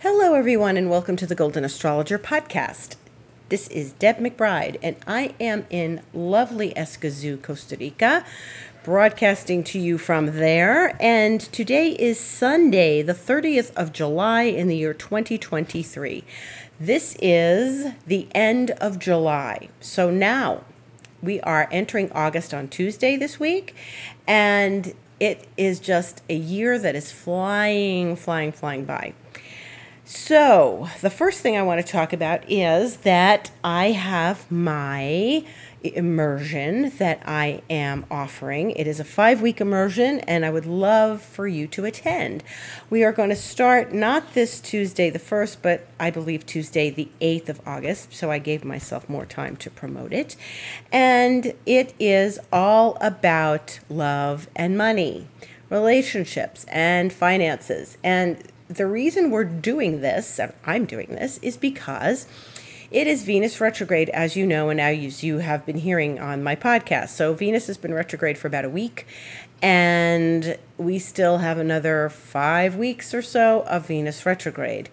Hello, everyone, and welcome to the Golden Astrologer podcast. This is Deb McBride, and I am in lovely Escazú, Costa Rica, broadcasting to you from there. And today is Sunday, the 30th of July in the year 2023. This is the end of July. So now we are entering August on Tuesday this week, and it is just a year that is flying, flying, flying by. So, the first thing I want to talk about is that I have my immersion that I am offering. It is a five week immersion, and I would love for you to attend. We are going to start not this Tuesday, the 1st, but I believe Tuesday, the 8th of August. So, I gave myself more time to promote it. And it is all about love and money relationships and finances. And the reason we're doing this, I'm doing this, is because it is Venus retrograde, as you know, and as you have been hearing on my podcast. So Venus has been retrograde for about a week, and we still have another five weeks or so of Venus retrograde,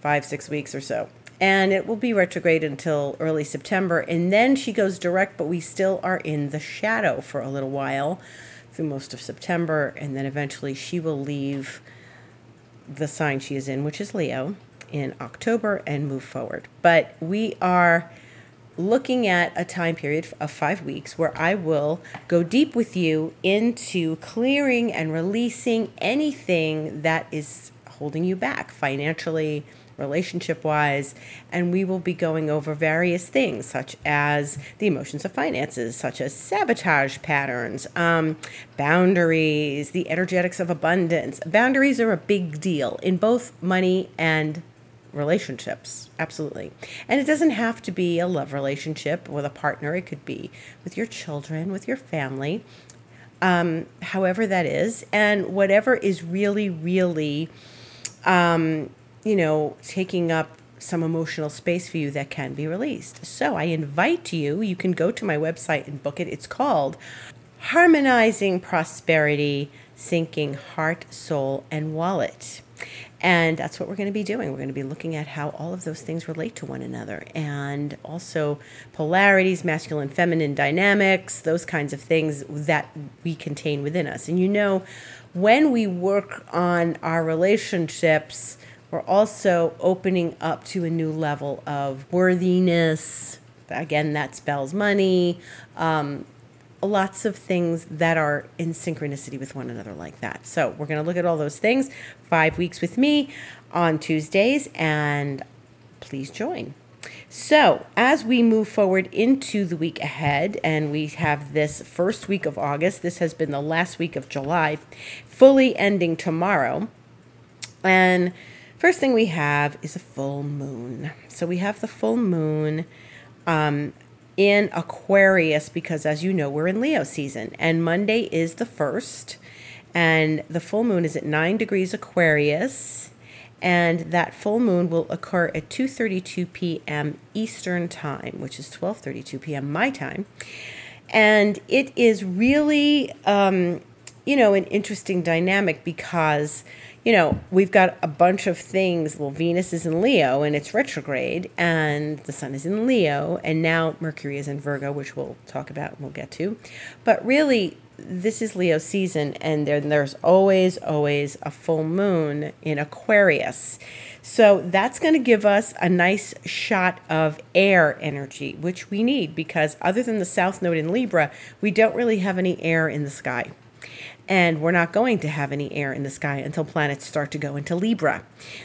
five, six weeks or so. And it will be retrograde until early September, and then she goes direct, but we still are in the shadow for a little while through most of September, and then eventually she will leave the sign she is in, which is Leo, in October and move forward. But we are looking at a time period of five weeks where I will go deep with you into clearing and releasing anything that is holding you back financially, relationship wise, and we will be going over various things such as the emotions of finances, such as sabotage patterns, um, boundaries, the energetics of abundance. Boundaries are a big deal in both money and relationships absolutely. And it doesn't have to be a love relationship with a partner. It could be with your children with your family um, however that is. And whatever is really really um, you know, taking up some emotional space for you that can be released. So I invite you, you can go to my website and book it. It's called Harmonizing Prosperity, Syncing Heart, Soul, and Wallet. And that's what we're going to be doing. We're going to be looking at how all of those things relate to one another and also polarities, masculine, feminine dynamics, those kinds of things that we contain within us. And you know, when we work on our relationships, we're also opening up to a new level of worthiness. Again, that spells money. Um, lots of things that are in synchronicity with one another, like that. So, we're going to look at all those things. Five weeks with me on Tuesdays, and please join. So, as we move forward into the week ahead, and we have this first week of August, this has been the last week of July, fully ending tomorrow. And First thing we have is a full moon. So we have the full moon um, in Aquarius because, as you know, we're in Leo season, and Monday is the first, and the full moon is at nine degrees Aquarius, and that full moon will occur at 2:32 p.m. Eastern time, which is 12:32 p.m. my time, and it is really, um, you know, an interesting dynamic because you know, we've got a bunch of things. Well, Venus is in Leo and it's retrograde, and the Sun is in Leo, and now Mercury is in Virgo, which we'll talk about and we'll get to. But really, this is Leo season, and there, there's always, always a full moon in Aquarius. So that's going to give us a nice shot of air energy, which we need because other than the South Node in Libra, we don't really have any air in the sky. And we're not going to have any air in the sky until planets start to go into Libra,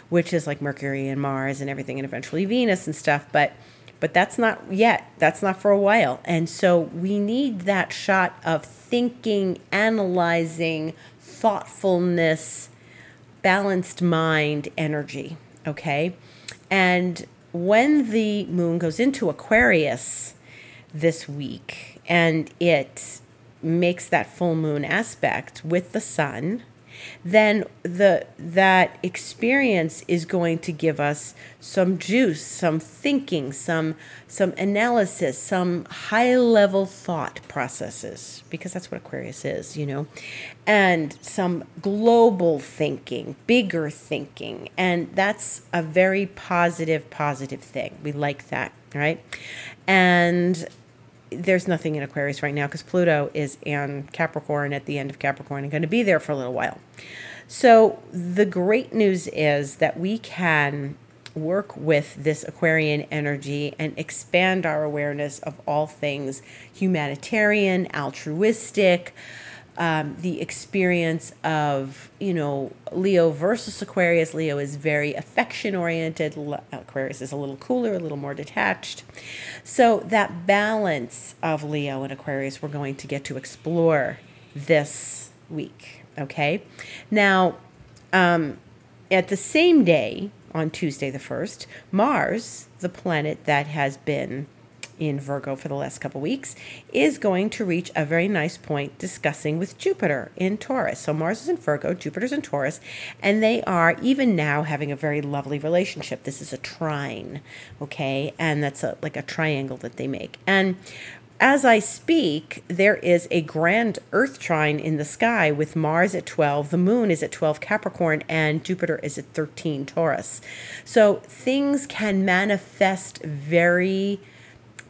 which is like Mercury and Mars and everything, and eventually Venus and stuff. But but that's not yet. That's not for a while. And so we need that shot of thinking, analyzing, thoughtfulness, balanced mind energy. Okay. And when the moon goes into Aquarius this week and it makes that full moon aspect with the sun then the that experience is going to give us some juice, some thinking, some some analysis, some high level thought processes because that's what Aquarius is, you know. And some global thinking, bigger thinking, and that's a very positive positive thing. We like that, right? And there's nothing in Aquarius right now because Pluto is in Capricorn at the end of Capricorn and going to be there for a little while. So, the great news is that we can work with this Aquarian energy and expand our awareness of all things humanitarian, altruistic, um, the experience of, you know, Leo versus Aquarius. Leo is very affection oriented, Aquarius is a little cooler, a little more detached. So, that balance of Leo and Aquarius, we're going to get to explore this week. Okay. Now, um, at the same day, on Tuesday the 1st, Mars, the planet that has been in Virgo for the last couple weeks, is going to reach a very nice point discussing with Jupiter in Taurus. So Mars is in Virgo, Jupiter's in Taurus, and they are even now having a very lovely relationship. This is a trine, okay? And that's a, like a triangle that they make. And as I speak, there is a grand Earth trine in the sky with Mars at 12, the moon is at 12 Capricorn, and Jupiter is at 13 Taurus. So things can manifest very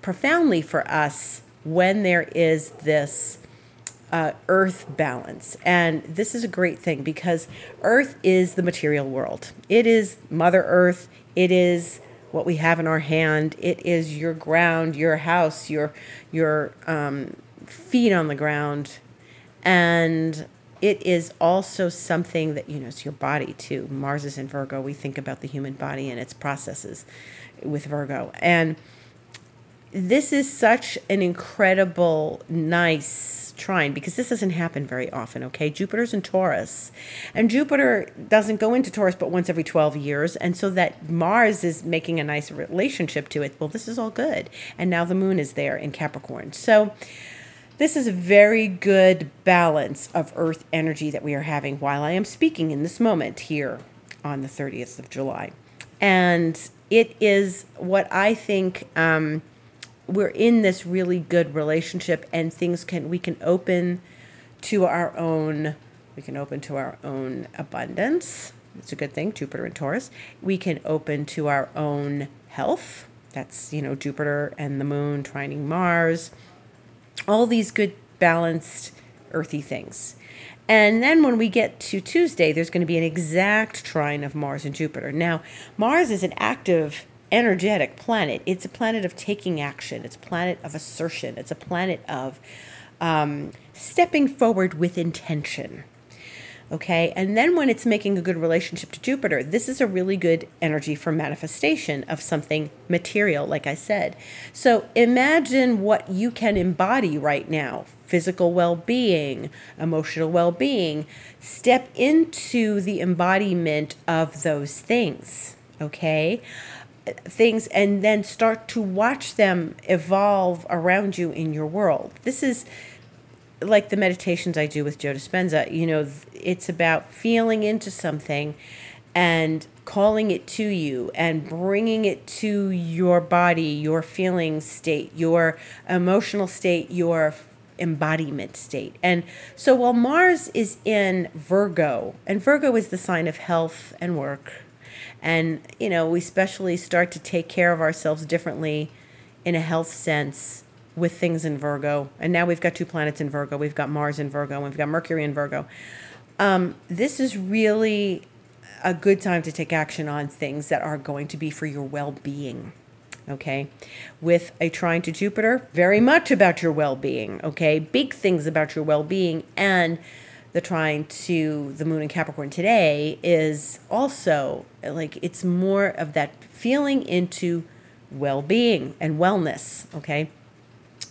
profoundly for us when there is this uh, earth balance. And this is a great thing because earth is the material world, it is Mother Earth, it is what we have in our hand, it is your ground, your house, your, your um, feet on the ground. And it is also something that, you know, it's your body too. Mars is in Virgo. We think about the human body and its processes with Virgo. And this is such an incredible, nice trine because this doesn't happen very often, okay? Jupiter's in Taurus, and Jupiter doesn't go into Taurus but once every 12 years, and so that Mars is making a nice relationship to it. Well, this is all good. And now the moon is there in Capricorn. So, this is a very good balance of Earth energy that we are having while I am speaking in this moment here on the 30th of July. And it is what I think. Um, we're in this really good relationship and things can we can open to our own we can open to our own abundance. It's a good thing jupiter and taurus. We can open to our own health. That's you know jupiter and the moon trining mars. All these good balanced earthy things. And then when we get to Tuesday, there's going to be an exact trine of Mars and Jupiter. Now, Mars is an active energetic planet. It's a planet of taking action. It's a planet of assertion. It's a planet of um, stepping forward with intention. Okay, and then when it's making a good relationship to Jupiter, this is a really good energy for manifestation of something material, like I said. So imagine what you can embody right now physical well being, emotional well being. Step into the embodiment of those things. Okay things and then start to watch them evolve around you in your world. This is like the meditations I do with Joe Dispenza. You know, it's about feeling into something and calling it to you and bringing it to your body, your feeling state, your emotional state, your embodiment state. And so while Mars is in Virgo, and Virgo is the sign of health and work and, you know, we especially start to take care of ourselves differently in a health sense with things in Virgo. And now we've got two planets in Virgo. We've got Mars in Virgo, and we've got Mercury in Virgo. Um, this is really a good time to take action on things that are going to be for your well being. Okay. With a trine to Jupiter, very much about your well being. Okay. Big things about your well being. And the trine to the moon in Capricorn today is also like it's more of that feeling into well being and wellness. Okay.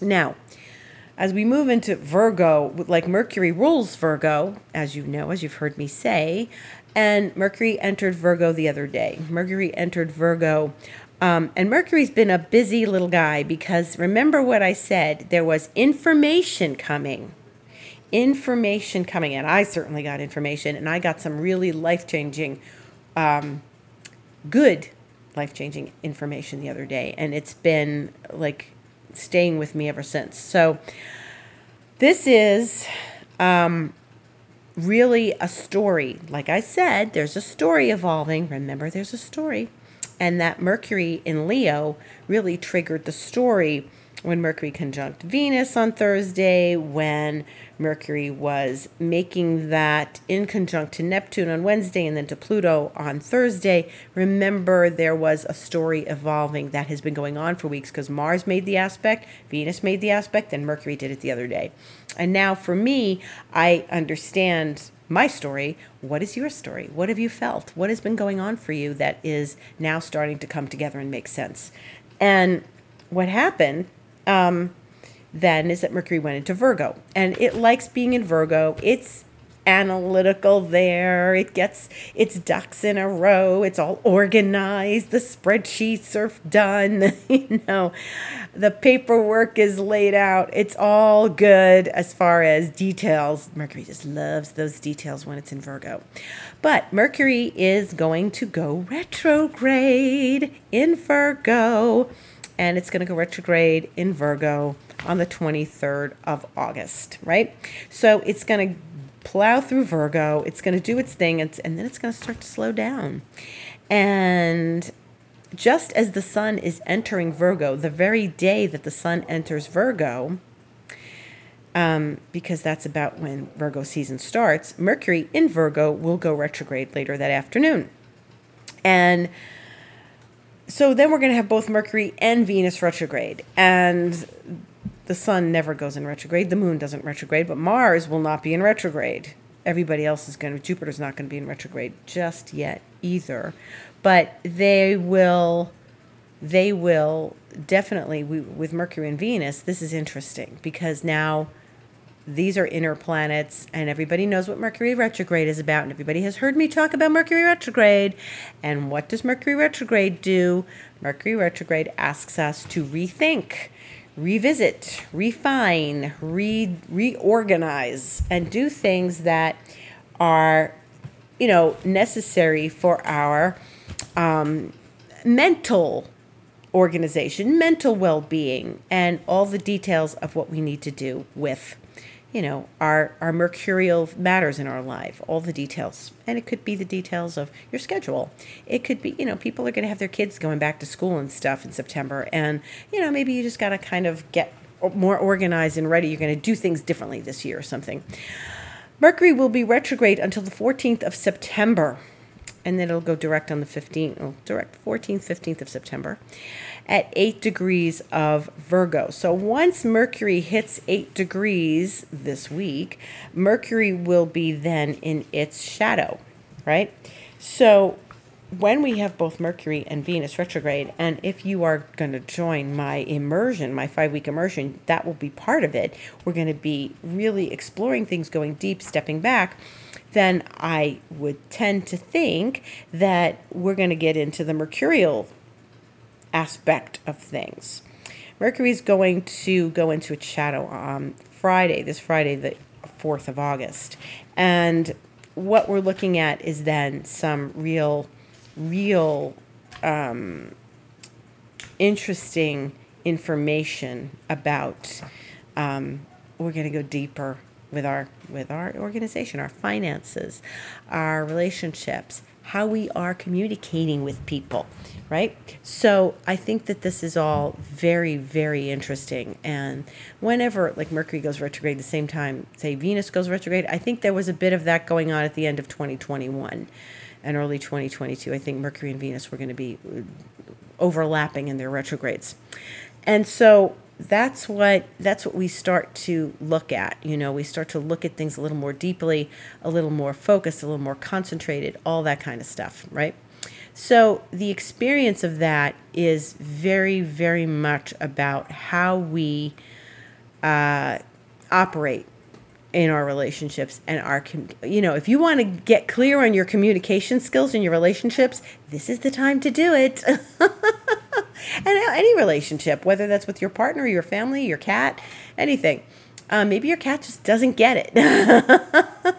Now, as we move into Virgo, like Mercury rules Virgo, as you know, as you've heard me say, and Mercury entered Virgo the other day. Mercury entered Virgo. Um, and Mercury's been a busy little guy because remember what I said there was information coming information coming in. I certainly got information, and I got some really life changing, um, good life changing information the other day. And it's been like staying with me ever since. So, this is um, really a story. Like I said, there's a story evolving. Remember, there's a story. And that Mercury in Leo really triggered the story when Mercury conjunct Venus on Thursday, when Mercury was making that inconjunct to Neptune on Wednesday and then to Pluto on Thursday. Remember, there was a story evolving that has been going on for weeks because Mars made the aspect, Venus made the aspect, and Mercury did it the other day. And now for me, I understand my story. What is your story? What have you felt? What has been going on for you that is now starting to come together and make sense? And what happened um, then is that Mercury went into Virgo. And it likes being in Virgo. It's analytical there. It gets its ducks in a row. It's all organized. The spreadsheets are done. you know, the paperwork is laid out. It's all good as far as details. Mercury just loves those details when it's in Virgo. But Mercury is going to go retrograde in Virgo and it's going to go retrograde in Virgo on the 23rd of August, right? So it's going to plow through Virgo, it's going to do its thing, and, and then it's going to start to slow down. And just as the sun is entering Virgo, the very day that the sun enters Virgo, um, because that's about when Virgo season starts, Mercury in Virgo will go retrograde later that afternoon. And so then we're going to have both Mercury and Venus retrograde. And the sun never goes in retrograde. The moon doesn't retrograde, but Mars will not be in retrograde. Everybody else is going to, Jupiter's not going to be in retrograde just yet either. But they will, they will definitely, we, with Mercury and Venus, this is interesting because now these are inner planets, and everybody knows what Mercury retrograde is about, and everybody has heard me talk about Mercury retrograde. And what does Mercury retrograde do? Mercury retrograde asks us to rethink, revisit, refine, re- reorganize, and do things that are, you know, necessary for our um, mental organization, mental well being, and all the details of what we need to do with you know, our, our mercurial matters in our life, all the details. And it could be the details of your schedule. It could be, you know, people are going to have their kids going back to school and stuff in September. And, you know, maybe you just got to kind of get more organized and ready. You're going to do things differently this year or something. Mercury will be retrograde until the 14th of September. And then it'll go direct on the 15th, oh, direct 14th, 15th of September at 8 degrees of Virgo. So once Mercury hits 8 degrees this week, Mercury will be then in its shadow, right? So when we have both Mercury and Venus retrograde, and if you are going to join my immersion, my five week immersion, that will be part of it. We're going to be really exploring things, going deep, stepping back. Then I would tend to think that we're going to get into the mercurial aspect of things. Mercury is going to go into its shadow on Friday, this Friday, the 4th of August. And what we're looking at is then some real, real um, interesting information about. Um, we're going to go deeper with our with our organization, our finances, our relationships, how we are communicating with people, right? So I think that this is all very, very interesting. And whenever, like, Mercury goes retrograde the same time, say, Venus goes retrograde, I think there was a bit of that going on at the end of 2021 and early 2022. I think Mercury and Venus were going to be uh, overlapping in their retrogrades. And so that's what that's what we start to look at you know? We start to look at things a little more deeply a little more focused a little more concentrated all that kind of stuff right? So the experience of that is very very much about how we uh, operate in our relationships and our you know if you want to get clear on your communication skills in your relationships this is the time to do it and any relationship whether that's with your partner your family your cat anything Uh, maybe your cat just doesn't get it.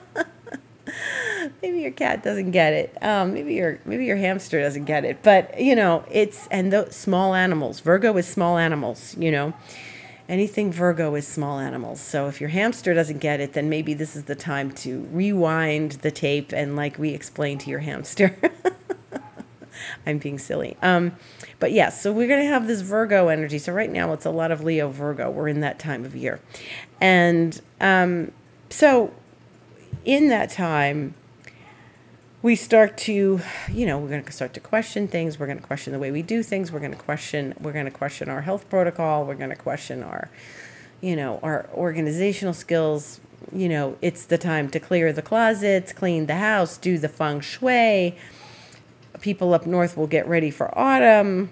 maybe your cat doesn't get it. Um, maybe your maybe your hamster doesn't get it. But you know, it's and those small animals. Virgo is small animals. You know, anything Virgo is small animals. So if your hamster doesn't get it, then maybe this is the time to rewind the tape and like re-explain to your hamster. I'm being silly. Um, but yes, so we're going to have this Virgo energy. So right now it's a lot of Leo Virgo. We're in that time of year. And um, so in that time, we start to, you know, we're going to start to question things. We're going to question the way we do things. We're going to question, we're going to question our health protocol. We're going to question our, you know, our organizational skills. You know, it's the time to clear the closets, clean the house, do the feng shui people up north will get ready for autumn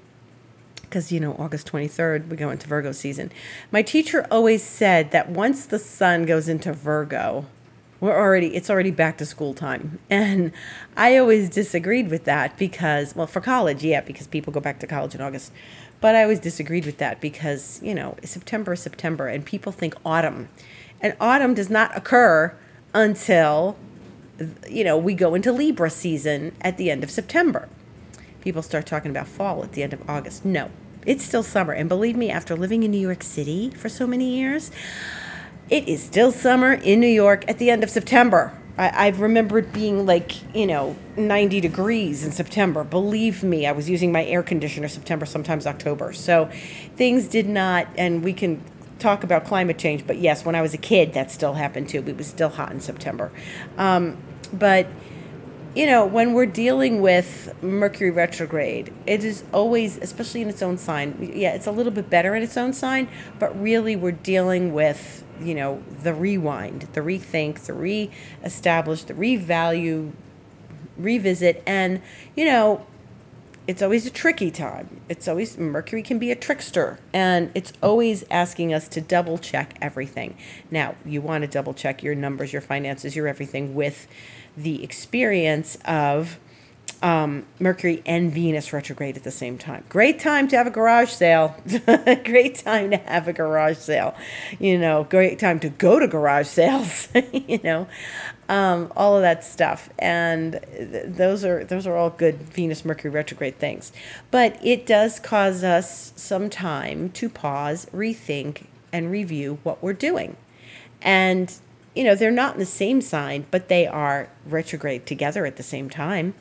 because you know August 23rd we go into Virgo season. My teacher always said that once the sun goes into Virgo, we're already it's already back to school time. And I always disagreed with that because well for college, yeah, because people go back to college in August. But I always disagreed with that because, you know, September is September and people think autumn. And autumn does not occur until you know, we go into Libra season at the end of September. People start talking about fall at the end of August. No, it's still summer. And believe me, after living in New York City for so many years, it is still summer in New York at the end of September. I, I've remembered being like, you know, 90 degrees in September. Believe me, I was using my air conditioner September, sometimes October. So things did not, and we can talk about climate change, but yes, when I was a kid, that still happened too. It was still hot in September. Um, but you know, when we're dealing with Mercury retrograde, it is always, especially in its own sign, yeah, it's a little bit better in its own sign, but really we're dealing with, you know, the rewind, the rethink, the re-establish, the revalue, revisit, and, you know, it's always a tricky time. It's always Mercury can be a trickster and it's always asking us to double check everything. Now, you want to double check your numbers, your finances, your everything with the experience of um, Mercury and Venus retrograde at the same time. Great time to have a garage sale. great time to have a garage sale. You know, great time to go to garage sales. you know, um, all of that stuff, and th- those are those are all good Venus Mercury retrograde things. But it does cause us some time to pause, rethink, and review what we're doing, and you know they're not in the same sign, but they are retrograde together at the same time.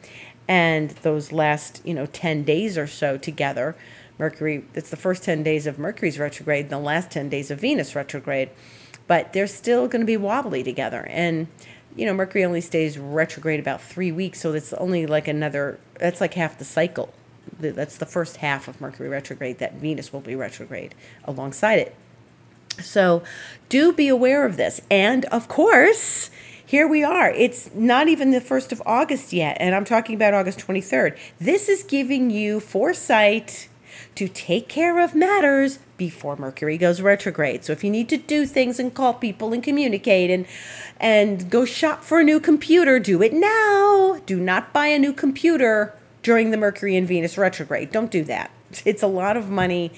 And those last you know 10 days or so together mercury it's the first 10 days of mercury's retrograde and the last 10 days of venus retrograde but they're still going to be wobbly together. And you know mercury only stays retrograde about three weeks so it's only like another that's like half the cycle that's the first half of mercury retrograde that venus will be retrograde alongside it so do be aware of this and of course here we are. It's not even the 1st of August yet, and I'm talking about August 23rd. This is giving you foresight to take care of matters before Mercury goes retrograde. So if you need to do things and call people and communicate and and go shop for a new computer, do it now. Do not buy a new computer during the Mercury and Venus retrograde. Don't do that. It's a lot of money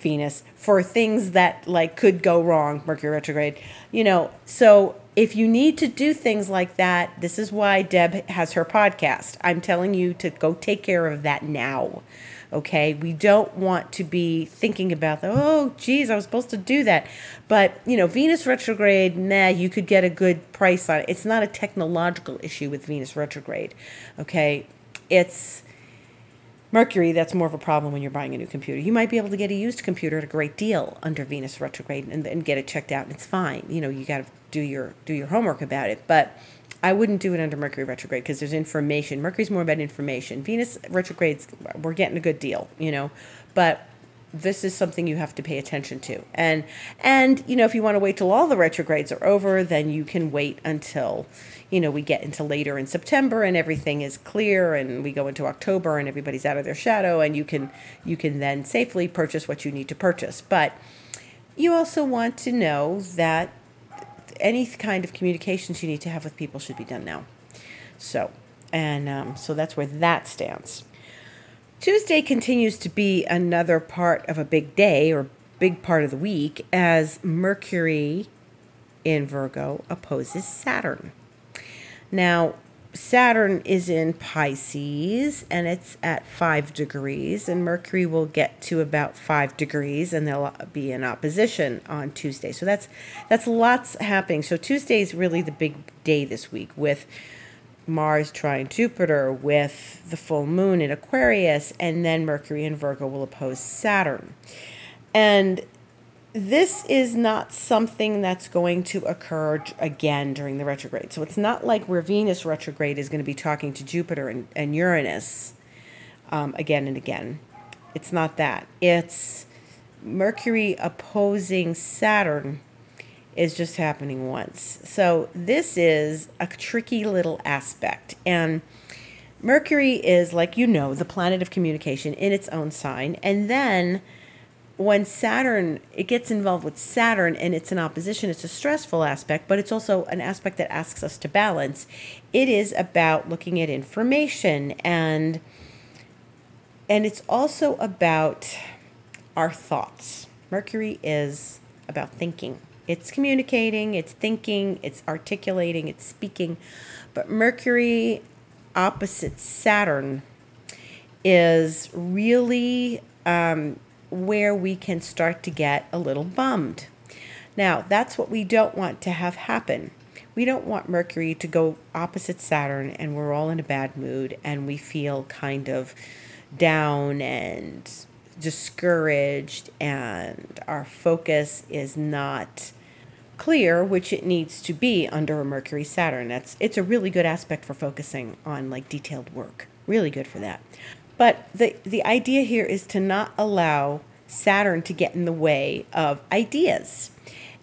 Venus for things that like could go wrong, Mercury retrograde. You know, so if you need to do things like that, this is why Deb has her podcast. I'm telling you to go take care of that now. Okay, we don't want to be thinking about the oh geez, I was supposed to do that. But you know, Venus retrograde, nah, you could get a good price on it. It's not a technological issue with Venus retrograde. Okay. It's Mercury, that's more of a problem when you're buying a new computer. You might be able to get a used computer at a great deal under Venus retrograde and, and get it checked out, and it's fine. You know, you got to do your do your homework about it. But I wouldn't do it under Mercury retrograde because there's information. Mercury's more about information. Venus retrogrades, we're getting a good deal, you know, but this is something you have to pay attention to. And and you know, if you want to wait till all the retrogrades are over, then you can wait until you know, we get into later in September and everything is clear and we go into October and everybody's out of their shadow and you can you can then safely purchase what you need to purchase. But you also want to know that any kind of communications you need to have with people should be done now. So, and um, so that's where that stands. Tuesday continues to be another part of a big day or big part of the week as Mercury in Virgo opposes Saturn. Now, Saturn is in Pisces and it's at five degrees, and Mercury will get to about five degrees, and they'll be in opposition on Tuesday. So that's that's lots happening. So Tuesday is really the big day this week with Mars trine Jupiter, with the full moon in Aquarius, and then Mercury in Virgo will oppose Saturn. And this is not something that's going to occur again during the retrograde. So it's not like where Venus retrograde is going to be talking to Jupiter and, and Uranus um, again and again. It's not that. It's Mercury opposing Saturn is just happening once. So this is a tricky little aspect. And Mercury is, like you know, the planet of communication in its own sign. And then when Saturn, it gets involved with Saturn and it's an opposition, it's a stressful aspect, but it's also an aspect that asks us to balance. It is about looking at information and and it's also about our thoughts. Mercury is about thinking. It's communicating, it's thinking, it's articulating, it's speaking. But Mercury opposite Saturn is really um, where we can start to get a little bummed. Now, that's what we don't want to have happen. We don't want Mercury to go opposite Saturn and we're all in a bad mood and we feel kind of down and discouraged and our focus is not clear which it needs to be under a mercury saturn that's it's a really good aspect for focusing on like detailed work really good for that but the, the idea here is to not allow Saturn to get in the way of ideas.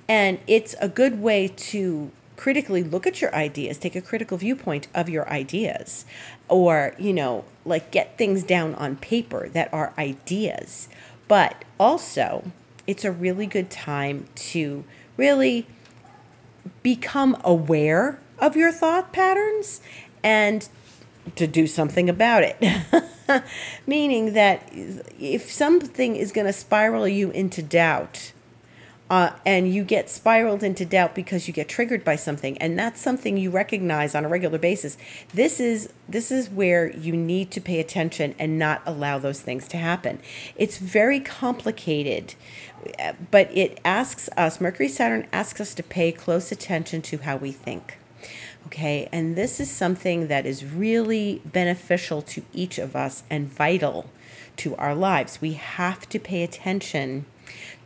And it's a good way to critically look at your ideas, take a critical viewpoint of your ideas, or, you know, like get things down on paper that are ideas. But also, it's a really good time to really become aware of your thought patterns and to do something about it. Meaning that if something is going to spiral you into doubt, uh, and you get spiraled into doubt because you get triggered by something and that's something you recognize on a regular basis this is this is where you need to pay attention and not allow those things to happen it's very complicated but it asks us mercury saturn asks us to pay close attention to how we think Okay, and this is something that is really beneficial to each of us and vital to our lives. We have to pay attention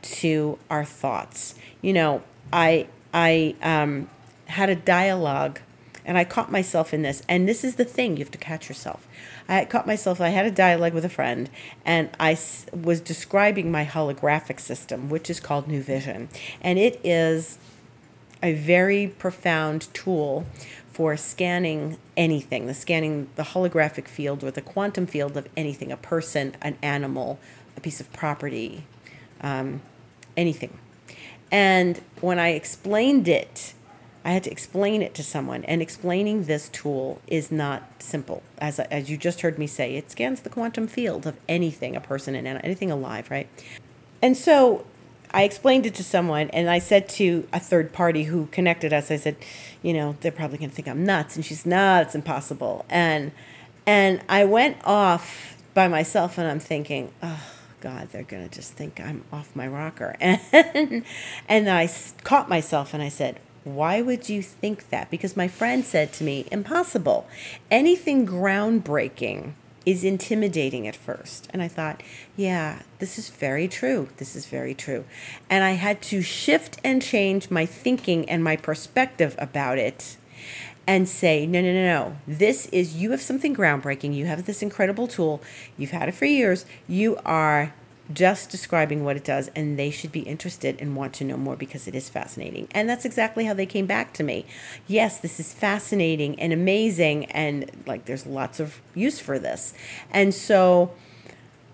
to our thoughts. You know, I I um, had a dialogue, and I caught myself in this. And this is the thing: you have to catch yourself. I caught myself. I had a dialogue with a friend, and I was describing my holographic system, which is called New Vision, and it is a very profound tool for scanning anything, the scanning the holographic field or the quantum field of anything, a person, an animal, a piece of property, um, anything. And when I explained it, I had to explain it to someone, and explaining this tool is not simple. As, as you just heard me say, it scans the quantum field of anything, a person, and anything alive, right? And so I explained it to someone and I said to a third party who connected us, I said, you know, they're probably going to think I'm nuts. And she's, nah, it's impossible. And, and I went off by myself and I'm thinking, oh, God, they're going to just think I'm off my rocker. And, and I caught myself and I said, why would you think that? Because my friend said to me, impossible. Anything groundbreaking is intimidating at first. And I thought, yeah, this is very true. This is very true. And I had to shift and change my thinking and my perspective about it and say, no, no, no, no. This is, you have something groundbreaking. You have this incredible tool. You've had it for years. You are just describing what it does, and they should be interested and want to know more because it is fascinating. And that's exactly how they came back to me. Yes, this is fascinating and amazing, and like there's lots of use for this. And so,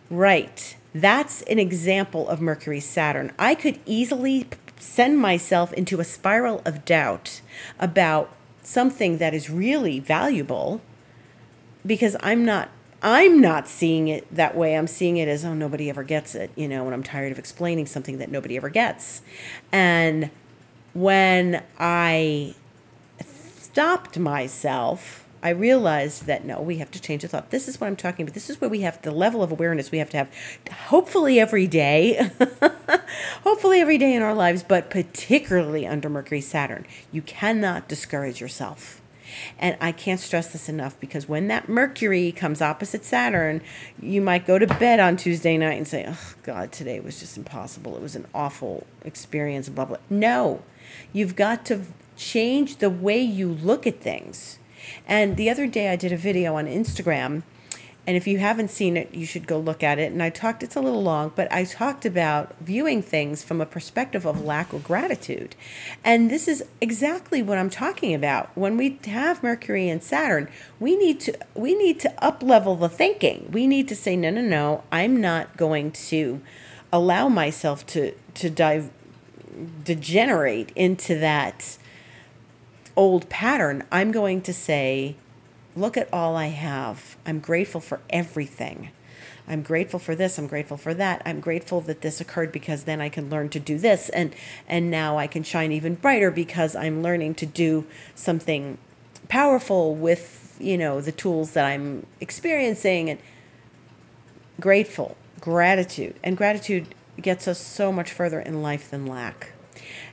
right, that's an example of Mercury Saturn. I could easily send myself into a spiral of doubt about something that is really valuable because I'm not I'm not seeing it that way. I'm seeing it as, oh, nobody ever gets it, you know, and I'm tired of explaining something that nobody ever gets. And when I stopped myself, I realized that no, we have to change the thought. This is what I'm talking about. This is where we have the level of awareness we have to have, hopefully every day, hopefully every day in our lives, but particularly under Mercury Saturn. You cannot discourage yourself. And I can't stress this enough because when that Mercury comes opposite Saturn, you might go to bed on Tuesday night and say, oh, God, today was just impossible. It was an awful experience, blah, blah. No, you've got to change the way you look at things. And the other day I did a video on Instagram and if you haven't seen it, you should go look at it. And I talked, it's a little long, but I talked about viewing things from a perspective of lack of gratitude. And this is exactly what I'm talking about. When we have Mercury and Saturn, we need to we need to up level the thinking. We need to say, no, no, no, I'm not going to allow myself to to dive degenerate into that old pattern. I'm going to say, look at all I have. I'm grateful for everything. I'm grateful for this, I'm grateful for that. I'm grateful that this occurred because then I can learn to do this and and now I can shine even brighter because I'm learning to do something powerful with, you know, the tools that I'm experiencing and grateful, gratitude. And gratitude gets us so much further in life than lack.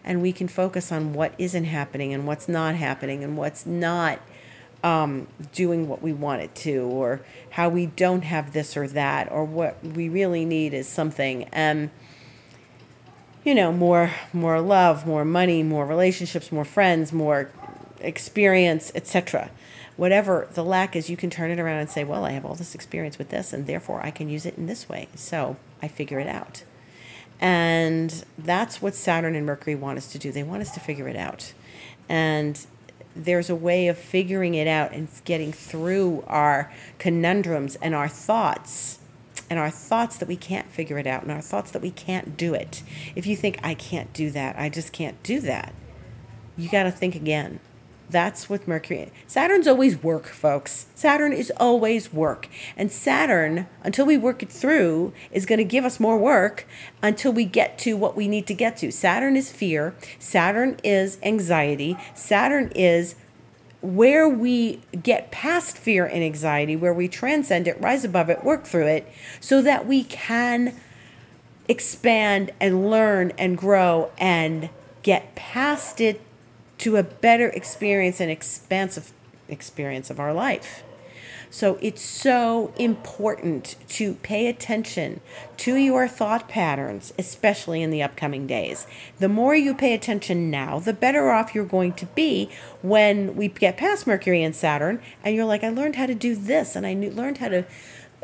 And we can focus on what isn't happening and what's not happening and what's not um, doing what we want it to, or how we don't have this or that, or what we really need is something. And you know, more more love, more money, more relationships, more friends, more experience, etc. Whatever the lack is, you can turn it around and say, "Well, I have all this experience with this, and therefore I can use it in this way." So I figure it out. And that's what Saturn and Mercury want us to do. They want us to figure it out. And there's a way of figuring it out and getting through our conundrums and our thoughts and our thoughts that we can't figure it out and our thoughts that we can't do it. If you think, I can't do that, I just can't do that, you got to think again. That's what Mercury. Saturn's always work, folks. Saturn is always work. And Saturn, until we work it through, is going to give us more work until we get to what we need to get to. Saturn is fear. Saturn is anxiety. Saturn is where we get past fear and anxiety, where we transcend it, rise above it, work through it, so that we can expand and learn and grow and get past it to a better experience and expansive experience of our life. So it's so important to pay attention to your thought patterns, especially in the upcoming days. The more you pay attention now, the better off you're going to be when we get past Mercury and Saturn and you're like, I learned how to do this and I knew, learned how to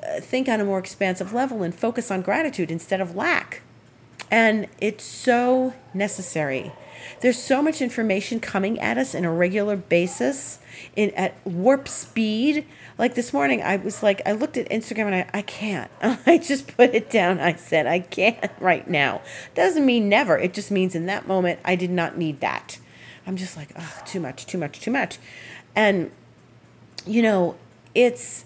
uh, think on a more expansive level and focus on gratitude instead of lack. And it's so necessary there's so much information coming at us in a regular basis in at warp speed. Like this morning, I was like, I looked at Instagram and I, I can't. I just put it down. I said, I can't right now. Doesn't mean never. It just means in that moment, I did not need that. I'm just like, oh, too much, too much, too much. And, you know, it's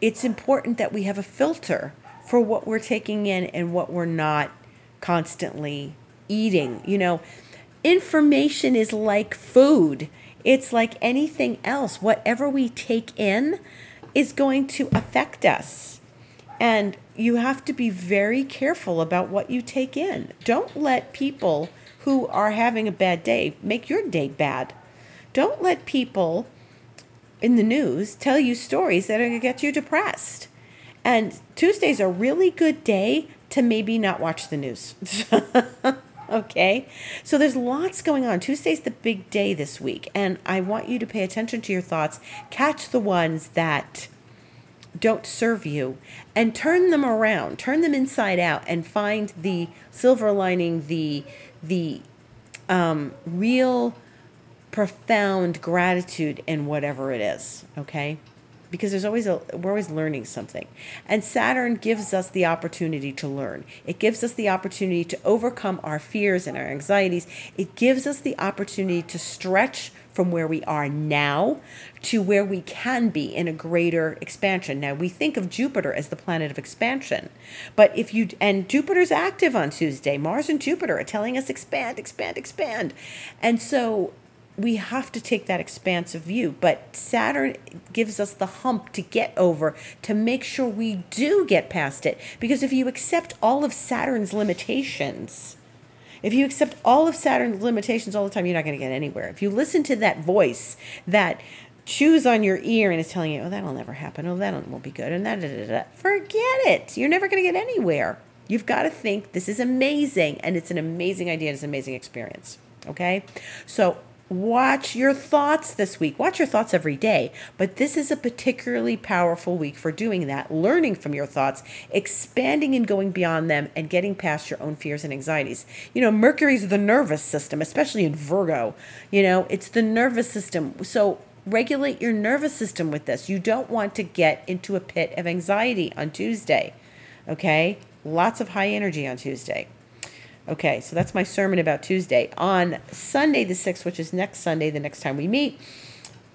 it's important that we have a filter for what we're taking in and what we're not constantly eating. You know, information is like food. It's like anything else. Whatever we take in is going to affect us. And you have to be very careful about what you take in. Don't let people who are having a bad day make your day bad. Don't let people in the news tell you stories that are going to get you depressed. And Tuesday's a really good day to maybe not watch the news. okay? So there's lots going on. Tuesday's the big day this week, and I want you to pay attention to your thoughts, catch the ones that don't serve you, and turn them around, turn them inside out, and find the silver lining, the the um, real profound gratitude in whatever it is. Okay because there's always a we're always learning something and saturn gives us the opportunity to learn it gives us the opportunity to overcome our fears and our anxieties it gives us the opportunity to stretch from where we are now to where we can be in a greater expansion. Now, we think of Jupiter as the planet of expansion, but if you, and Jupiter's active on Tuesday, Mars and Jupiter are telling us expand, expand, expand. And so we have to take that expansive view. But Saturn gives us the hump to get over to make sure we do get past it. Because if you accept all of Saturn's limitations, if you accept all of Saturn's limitations all the time, you're not going to get anywhere. If you listen to that voice that chews on your ear and is telling you, oh, that'll never happen. Oh, that won't be good. And that, da, da, da, forget it. You're never going to get anywhere. You've got to think this is amazing and it's an amazing idea. It's an amazing experience. Okay. So watch your thoughts this week. Watch your thoughts every day, but this is a particularly powerful week for doing that, learning from your thoughts, expanding and going beyond them, and getting past your own fears and anxieties. You know, Mercury's the nervous system, especially in Virgo. You know, it's the nervous system. So regulate your nervous system with this. You don't want to get into a pit of anxiety on Tuesday. Okay? Lots of high energy on Tuesday. Okay, so that's my sermon about Tuesday. On Sunday, the 6th, which is next Sunday, the next time we meet,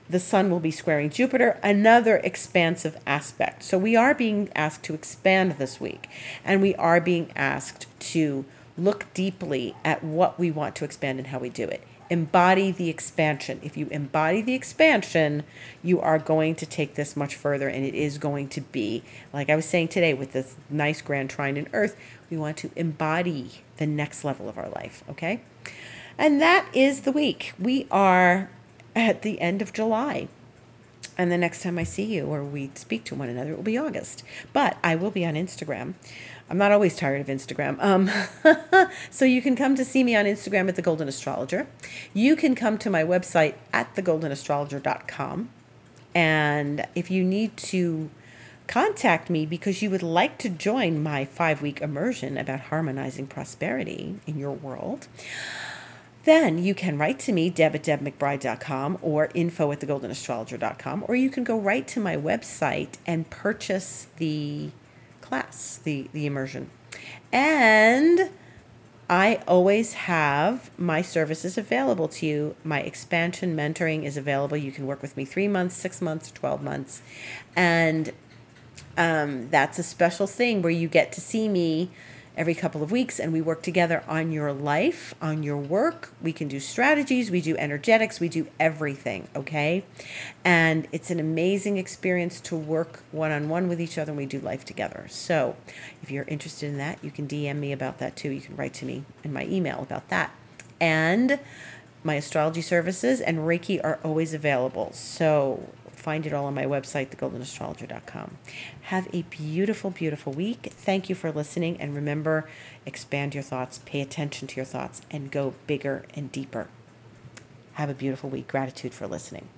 the sun will be squaring Jupiter, another expansive aspect. So we are being asked to expand this week, and we are being asked to look deeply at what we want to expand and how we do it. Embody the expansion. If you embody the expansion, you are going to take this much further, and it is going to be, like I was saying today with this nice grand trine in Earth, we want to embody the next level of our life, okay? And that is the week. We are at the end of July. And the next time I see you or we speak to one another, it will be August. But I will be on Instagram. I'm not always tired of Instagram. Um, so you can come to see me on Instagram at The Golden Astrologer. You can come to my website at thegoldenastrologer.com. And if you need to contact me because you would like to join my five week immersion about harmonizing prosperity in your world, then you can write to me, deb at debmcbride.com or info at thegoldenastrologer.com, or you can go right to my website and purchase the class, the, the immersion. And I always have my services available to you. My expansion mentoring is available. You can work with me three months, six months, 12 months. And um, that's a special thing where you get to see me every couple of weeks and we work together on your life, on your work. We can do strategies, we do energetics, we do everything, okay? And it's an amazing experience to work one on one with each other and we do life together. So if you're interested in that, you can DM me about that too. You can write to me in my email about that. And my astrology services and Reiki are always available. So find it all on my website, thegoldenastrologer.com. Have a beautiful, beautiful week. Thank you for listening. And remember, expand your thoughts, pay attention to your thoughts, and go bigger and deeper. Have a beautiful week. Gratitude for listening.